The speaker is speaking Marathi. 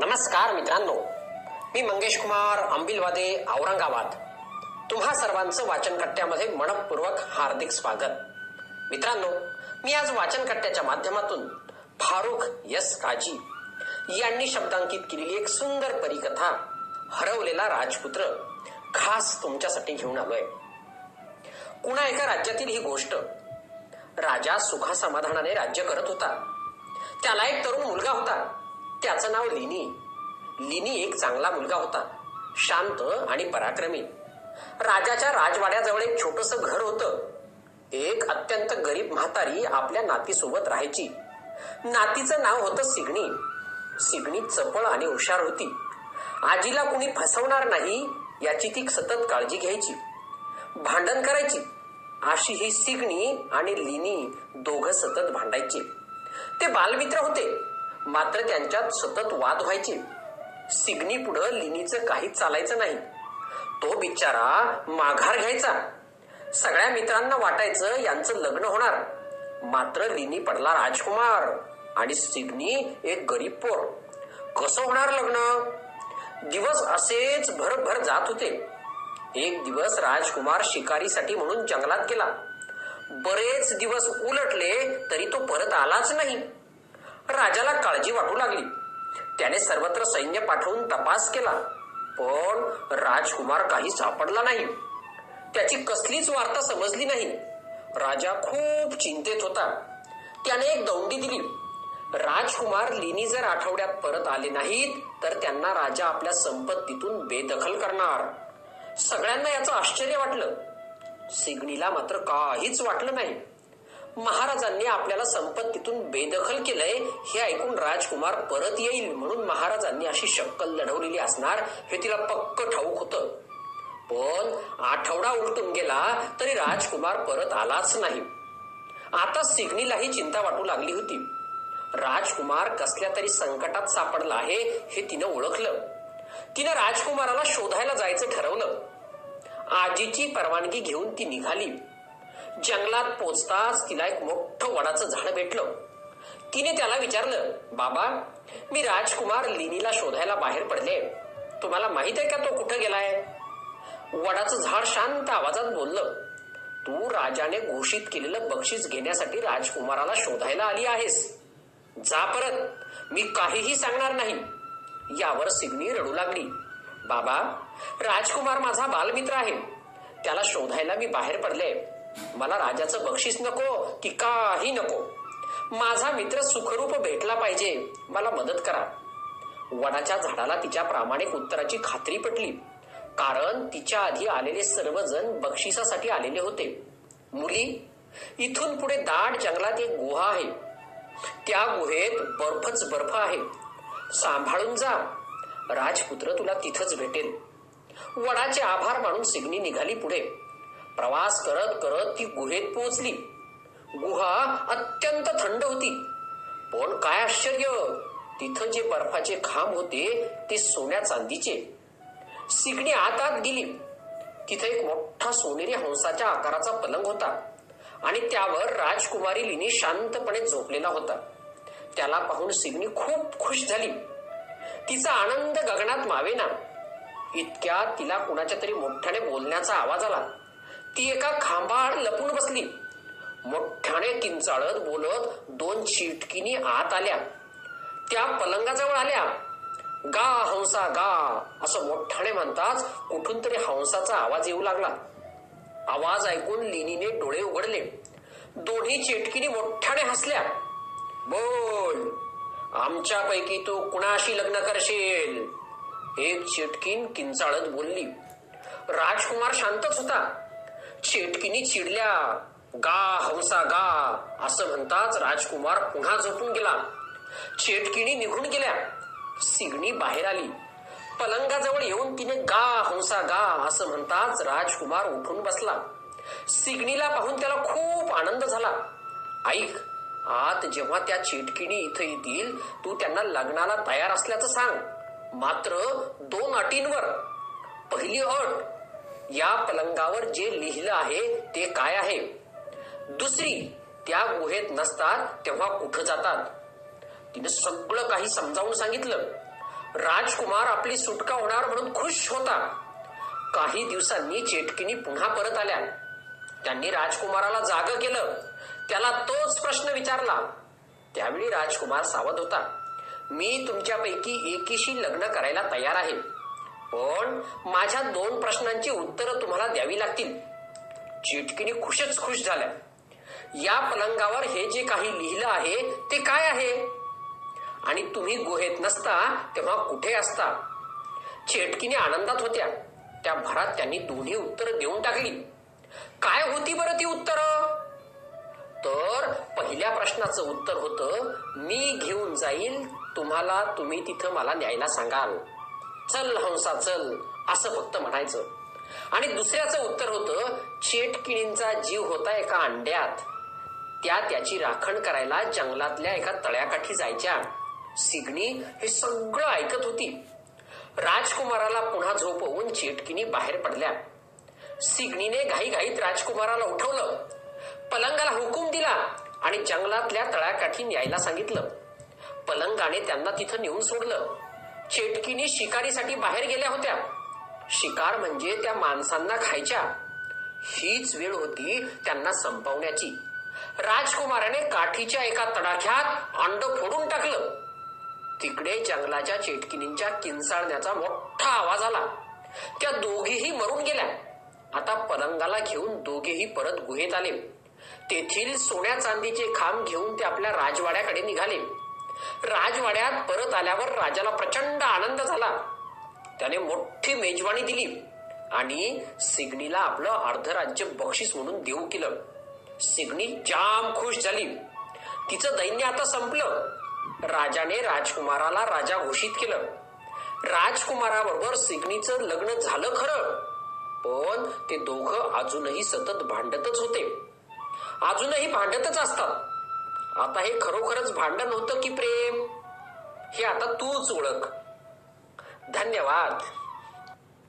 नमस्कार मित्रांनो. मी मंगेश कुमार अंबिलवादे औरंगाबाद. तुम्हा सर्वांचं वाचन कट्ट्यामध्ये मनपूर्वक हार्दिक स्वागत. मित्रांनो मी आज वाचन कट्ट्याच्या माध्यमातून फारुख यस काजी यांनी शब्दांकित केलेली एक सुंदर परिकथा हरवलेला राजपुत्र खास तुमच्यासाठी घेऊन आलोय. कुणा एका राज्यातील ही गोष्ट? राजा सुखासमाधानाने राज्य करत होता. त्याला एक तरुण मुलगा होता. त्याचं नाव लिनी. लिनी एक चांगला मुलगा होता. शांत आणि पराक्रमी. राजाच्या राजवाड्याजवळ एक छोटस घर होतं. एक अत्यंत गरीब म्हातारी आपल्या नातीसोबत राहायची. नातीचं नाव होतं सिगणी सिगणी चपळ आणि हुशार होती. आजीला कुणी फसवणार नाही याची ती सतत काळजी घ्यायची. भांडण करायची. अशी ही सिगणी आणि लिनी दोघं सतत भांडायचे. ते बालमित्र होते. मात्र त्यांच्यात सतत वाद व्हायचे. सिगनी पुढं लिनीचं काहीच चालायचं नाही. तो बिचारा माघार घ्यायचा. सगळ्या मित्रांना वाटायचं यांचं लग्न होणार. मात्र लिनी पडला राजकुमार आणि सिगनी एक गरीब पोर. कसं होणार लग्न? दिवस असेच भरभर जात होते. एक दिवस राजकुमार शिकारीसाठी म्हणून जंगलात गेला. बरेच दिवस उलटले तरी तो परत आलाच नाही. राजाला काळजी वाटू लागली. त्याने सर्वत्र सैन्य पाठवून तपास केला पण राजकुमार काही सापडला नाही. त्याची कसलीच वार्ता समजली नाही. राजा खूप चिंतेत होता. त्याने एक दौंडी दिली. राजकुमार लिनी जर आठवड्यात परत आले नाहीत तर त्यांना राजा आपल्या संपत्तीतून बेदखल करणार. सगळ्यांना याचं आश्चर्य वाटलं. सिगणीला मात्र काहीच वाटलं नाही. महाराजांनी आपल्याला संपत्तीतून बेदखल केलंय हे ऐकून राजकुमार परत येईल म्हणून महाराजांनी अशी शक्कल लढवलेली असणार हे तिला पक्क ठाऊक होतं. पण आठवडा उलटून गेला तरी राजकुमार परत आलाच नाही. आता सिग्नीलाही चिंता वाटू लागली होती. राजकुमार कसल्या तरी संकटात सापडला आहे हे तिनं ओळखलं. तिनं राजकुमाराला शोधायला जायचं ठरवलं. आजीची परवानगी घेऊन ती निघाली. जंगलात पोचताच तिला एक मोठं वडाचं झाड भेटलं. तिने त्याला विचारलं बाबा मी राजकुमार लिनीला शोधायला बाहेर पडले. तुम्हाला माहीत आहे का तो कुठं गेलाय? वडाचं झाड शांत आवाजात बोललं तू राजाने घोषित केलेलं बक्षीस घेण्यासाठी राजकुमाराला शोधायला आली आहेस. जा परत मी काहीही सांगणार नाही. यावर सिग्नी रडू लागली. बाबा राजकुमार माझा बालमित्र आहे. त्याला शोधायला मी बाहेर पडले. मला राजाचं बक्षीस नको की काही नको. माझा मित्र सुखरूप भेटला पाहिजे मला मदत करा. वडाच्या झाडाला तिच्या प्रामाणिक उत्तराची खात्री पटली. कारण तिच्या आधी आलेले सर्वजण बक्षिसासाठी आलेले होते. मुली इथून पुढे दाट जंगलात एक गुहा आहे. त्या गुहेत बर्फच बर्फ आहे. सांभाळून जा. राजपुत्र तुला तिथंच भेटेल. वडाचे आभार मानून सिग्नी निघाली पुढे. प्रवास करत करत ती गुहेत पोहोचली. गुहा अत्यंत थंड होती. पण काय आश्चर्य तिथं जे बर्फाचे खांब होते ते सोन्या चांदीचे. सिगणी आत आत गेली. तिथे एक मोठा सोनेरी हंसाच्या आकाराचा पलंग होता. आणि त्यावर राजकुमारी लिनी शांतपणे झोपलेला होता. त्याला पाहून सिगणी खूप खुश झाली. तिचा आनंद गगनात मावेना. इतक्या तिला कुणाच्या तरी मोठ्याने बोलण्याचा आवाज आला. ती एका खांबाआड लपून बसली. मोठ्याने किंचाळत बोलत दोन चिटकिनी आत आल्या. त्या पलंगाजवळ आल्या. गा हंसा गा असं मोठ्याने म्हणताच कुठून तरी हंसाचा आवाज येऊ लागला. आवाज ऐकून लिनीने डोळे उघडले. दोन्ही चेटकीने मोठ्याने हसल्या. बोल आमच्यापैकी तू कुणाशी लग्न करशील? एक चेटकीन किंचाळत बोलली. राजकुमार शांतच होता. चेटकीनी चिडल्या. गा हंसा गा असं म्हणताच राजकुमार पुन्हा झोपून गेला. चेटकिणी निघून गेल्या. सिगणी बाहेर आली. पलंगाजवळ येऊन तिने गा हंसा गा असं म्हणताच राजकुमार उठून बसला. सिगणीला पाहून त्याला खूप आनंद झाला. ऐक आत जेव्हा त्या चिटकिणी इथं येतील तू त्यांना लग्नाला तयार असल्याचं सांग. मात्र दोन अटींवर. पहिली अट या पलंगावर जे लिहिलं आहे ते काय आहे? दुसरी त्या गुहेत नसतात तेव्हा कुठं जातात? तिने सगळं काही समजावून सांगितलं. राजकुमार आपली सुटका होणार म्हणून खुश होता. काही दिवसांनी चेटकिनी पुन्हा परत आल्या. त्यांनी राजकुमाराला जाग केलं. त्याला तोच प्रश्न विचारला. त्यावेळी राजकुमार सावध होता. मी तुमच्यापैकी एकीशी लग्न करायला तयार आहे. पण माझ्या दोन प्रश्नांची उत्तरं तुम्हाला द्यावी लागतील. चिटकिनी खुशच खुश झाल्या. या पलंगावर हे जे काही लिहिलं आहे ते काय आहे? आणि तुम्ही गुहेत नसता तेव्हा कुठे असता? चेटकीने आनंदात होत्या. त्या भरात त्यांनी दोन्ही उत्तर देऊन टाकली. काय होती बरं ती उत्तरं? तर पहिल्या प्रश्नाचं उत्तर होतं मी घेऊन जाईल तुम्हाला तुम्ही तिथं मला न्यायला सांगाल. चल हंसा चल. असं फक्त म्हणायचं. आणि दुसऱ्याचं उत्तर होतं चेटकिणींचा जीव होता एका अंड्यात. त्या त्याची राखण करायला जंगलातल्या एका तळ्याकाठी जायच्या. सिगणी हे सगळं ऐकत होती. राजकुमाराला पुन्हा झोपवून चेटकिनी बाहेर पडल्या. सिगणीने घाईघाईत राजकुमाराला उठवलं. पलंगाला हुकूम दिला आणि जंगलातल्या तळ्याकाठी न्यायला सांगितलं. पलंगाने त्यांना तिथं नेऊन सोडलं. चेटकिनी शिकारीसाठी बाहेर गेल्या होत्या. शिकार म्हणजे त्या माणसांना खायच्या. हीच वेळ होती त्यांना संपवण्याची. राजकुमाराने काठीच्या एका तडाख्यात अंड फोडून टाकलं. तिकडे जंगलाच्या चेटकिनींच्या किंचाळण्याचा मोठा आवाज आला. त्या दोघीही मरून गेल्या. आता पलंगाला घेऊन दोघेही परत गुहेत आले. तेथील सोन्या चांदीचे खांब घेऊन ते आपल्या राजवाड्याकडे निघाले. राजवाड्यात परत आल्यावर राजाला प्रचंड आनंद झाला. त्याने मोठी मेजवानी दिली आणि सिग्नीला आपलं अर्ध राज्य बक्षीस म्हणून देऊ केलं. सिग्नी जाम खुश झाली. तिचं दैन्य आता संपलं. राजाने राजकुमाराला राजा घोषित केलं. राजकुमाराबरोबर सिग्नीचं लग्न झालं खरं. पण ते दोघं अजूनही सतत भांडतच होते. अजूनही भांडतच असतात. आता हे खरोखरच भांडण होतं की प्रेम? हे आता तूच ओळख. धन्यवाद.